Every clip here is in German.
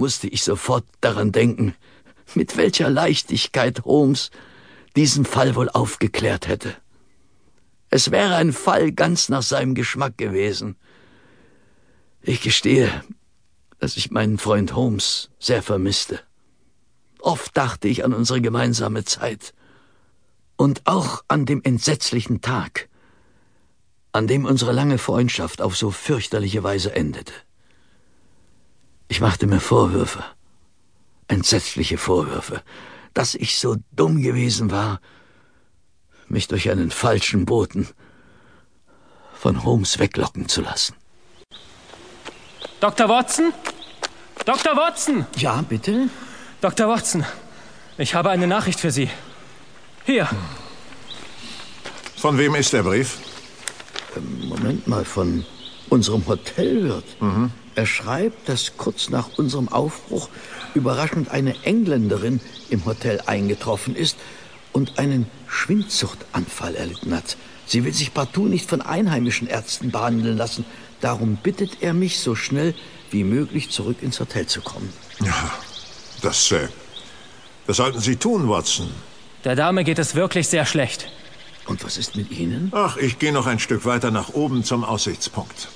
musste ich sofort daran denken, mit welcher Leichtigkeit Holmes diesen Fall wohl aufgeklärt hätte. Es wäre ein Fall ganz nach seinem Geschmack gewesen. Ich gestehe, dass ich meinen Freund Holmes sehr vermisste. Oft dachte ich an unsere gemeinsame Zeit und auch an dem entsetzlichen Tag, an dem unsere lange Freundschaft auf so fürchterliche Weise endete. Ich machte mir Vorwürfe, entsetzliche Vorwürfe, dass ich so dumm gewesen war, mich durch einen falschen Boten von Holmes weglocken zu lassen. Dr. Watson? Dr. Watson! Ja, bitte? Dr. Watson, ich habe eine Nachricht für Sie. Hier. Von wem ist der Brief? Ähm, Moment mal, von unserem Hotelwirt. Mhm. Er schreibt, dass kurz nach unserem Aufbruch überraschend eine Engländerin im Hotel eingetroffen ist und einen Schwindsuchtanfall erlitten hat. Sie will sich partout nicht von einheimischen Ärzten behandeln lassen. Darum bittet er mich, so schnell wie möglich zurück ins Hotel zu kommen. Ja, das, äh, das sollten Sie tun, Watson. Der Dame geht es wirklich sehr schlecht. Und was ist mit Ihnen? Ach, ich gehe noch ein Stück weiter nach oben zum Aussichtspunkt.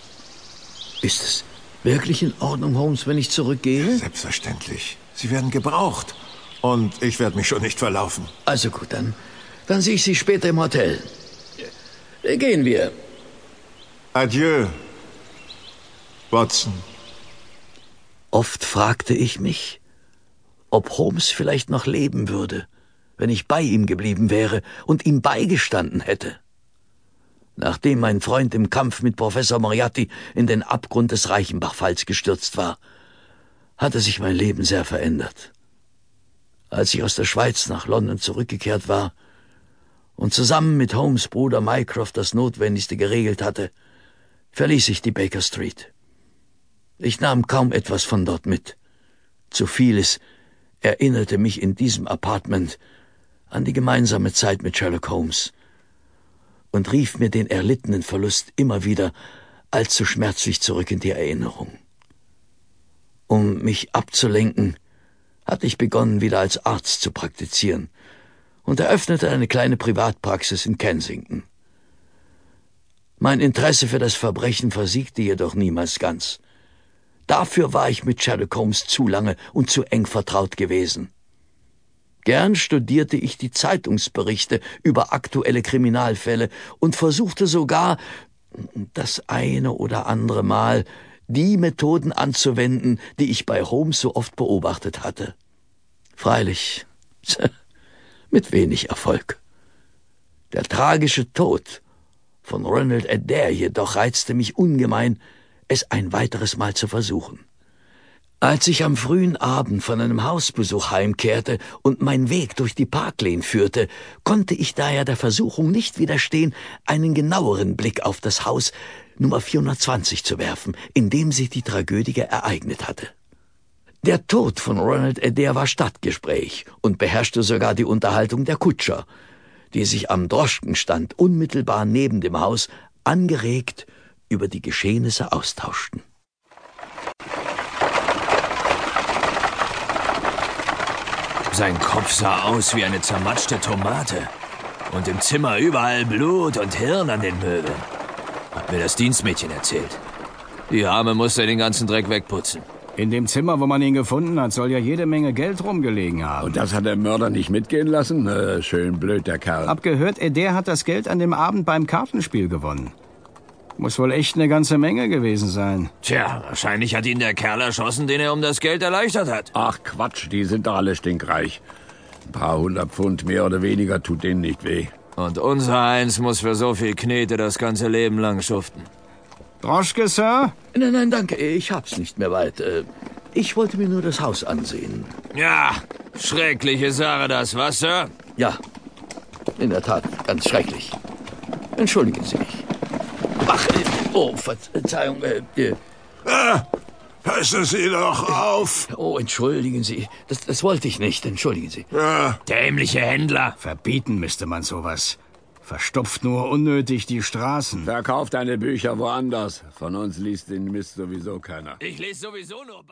Ist es wirklich in Ordnung, Holmes, wenn ich zurückgehe? Selbstverständlich. Sie werden gebraucht. Und ich werde mich schon nicht verlaufen. Also gut, dann, dann sehe ich Sie später im Hotel. Äh, gehen wir. Adieu, Watson. Oft fragte ich mich, ob Holmes vielleicht noch leben würde, wenn ich bei ihm geblieben wäre und ihm beigestanden hätte. Nachdem mein Freund im Kampf mit Professor Moriarty in den Abgrund des Reichenbachfalls gestürzt war, hatte sich mein Leben sehr verändert. Als ich aus der Schweiz nach London zurückgekehrt war und zusammen mit Holmes Bruder Mycroft das Notwendigste geregelt hatte, verließ ich die Baker Street. Ich nahm kaum etwas von dort mit. Zu vieles erinnerte mich in diesem Apartment an die gemeinsame Zeit mit Sherlock Holmes und rief mir den erlittenen Verlust immer wieder allzu schmerzlich zurück in die Erinnerung. Um mich abzulenken, hatte ich begonnen, wieder als Arzt zu praktizieren und eröffnete eine kleine Privatpraxis in Kensington. Mein Interesse für das Verbrechen versiegte jedoch niemals ganz. Dafür war ich mit Sherlock Holmes zu lange und zu eng vertraut gewesen. Gern studierte ich die Zeitungsberichte über aktuelle Kriminalfälle und versuchte sogar, das eine oder andere Mal, die Methoden anzuwenden, die ich bei Holmes so oft beobachtet hatte. Freilich, mit wenig Erfolg. Der tragische Tod von Ronald Adair jedoch reizte mich ungemein, es ein weiteres Mal zu versuchen. Als ich am frühen Abend von einem Hausbesuch heimkehrte und mein Weg durch die Parklane führte, konnte ich daher der Versuchung nicht widerstehen, einen genaueren Blick auf das Haus Nummer 420 zu werfen, in dem sich die Tragödie ereignet hatte. Der Tod von Ronald Adair war Stadtgespräch und beherrschte sogar die Unterhaltung der Kutscher, die sich am Droschkenstand unmittelbar neben dem Haus angeregt über die Geschehnisse austauschten. Sein Kopf sah aus wie eine zermatschte Tomate. Und im Zimmer überall Blut und Hirn an den Möbeln. Hat mir das Dienstmädchen erzählt. Die Arme musste den ganzen Dreck wegputzen. In dem Zimmer, wo man ihn gefunden hat, soll ja jede Menge Geld rumgelegen haben. Und das hat der Mörder nicht mitgehen lassen? Äh, schön blöd, der Kerl. Abgehört, der hat das Geld an dem Abend beim Kartenspiel gewonnen. Muss wohl echt eine ganze Menge gewesen sein. Tja, wahrscheinlich hat ihn der Kerl erschossen, den er um das Geld erleichtert hat. Ach Quatsch, die sind doch alle stinkreich. Ein paar hundert Pfund mehr oder weniger tut denen nicht weh. Und unser Eins muss für so viel Knete das ganze Leben lang schuften. Droschke, Sir? Nein, nein, danke, ich hab's nicht mehr weit. Äh, ich wollte mir nur das Haus ansehen. Ja, schreckliche Sache das, was, Sir? Ja, in der Tat, ganz schrecklich. Entschuldigen Sie mich. Ach, äh, oh, Verzeihung. Äh, äh. Ah, passen Sie doch auf. Oh, entschuldigen Sie. Das, das wollte ich nicht. Entschuldigen Sie. Ja. Dämliche Händler. Verbieten müsste man sowas. Verstopft nur unnötig die Straßen. Verkauf deine Bücher woanders. Von uns liest den Mist sowieso keiner. Ich lese sowieso nur...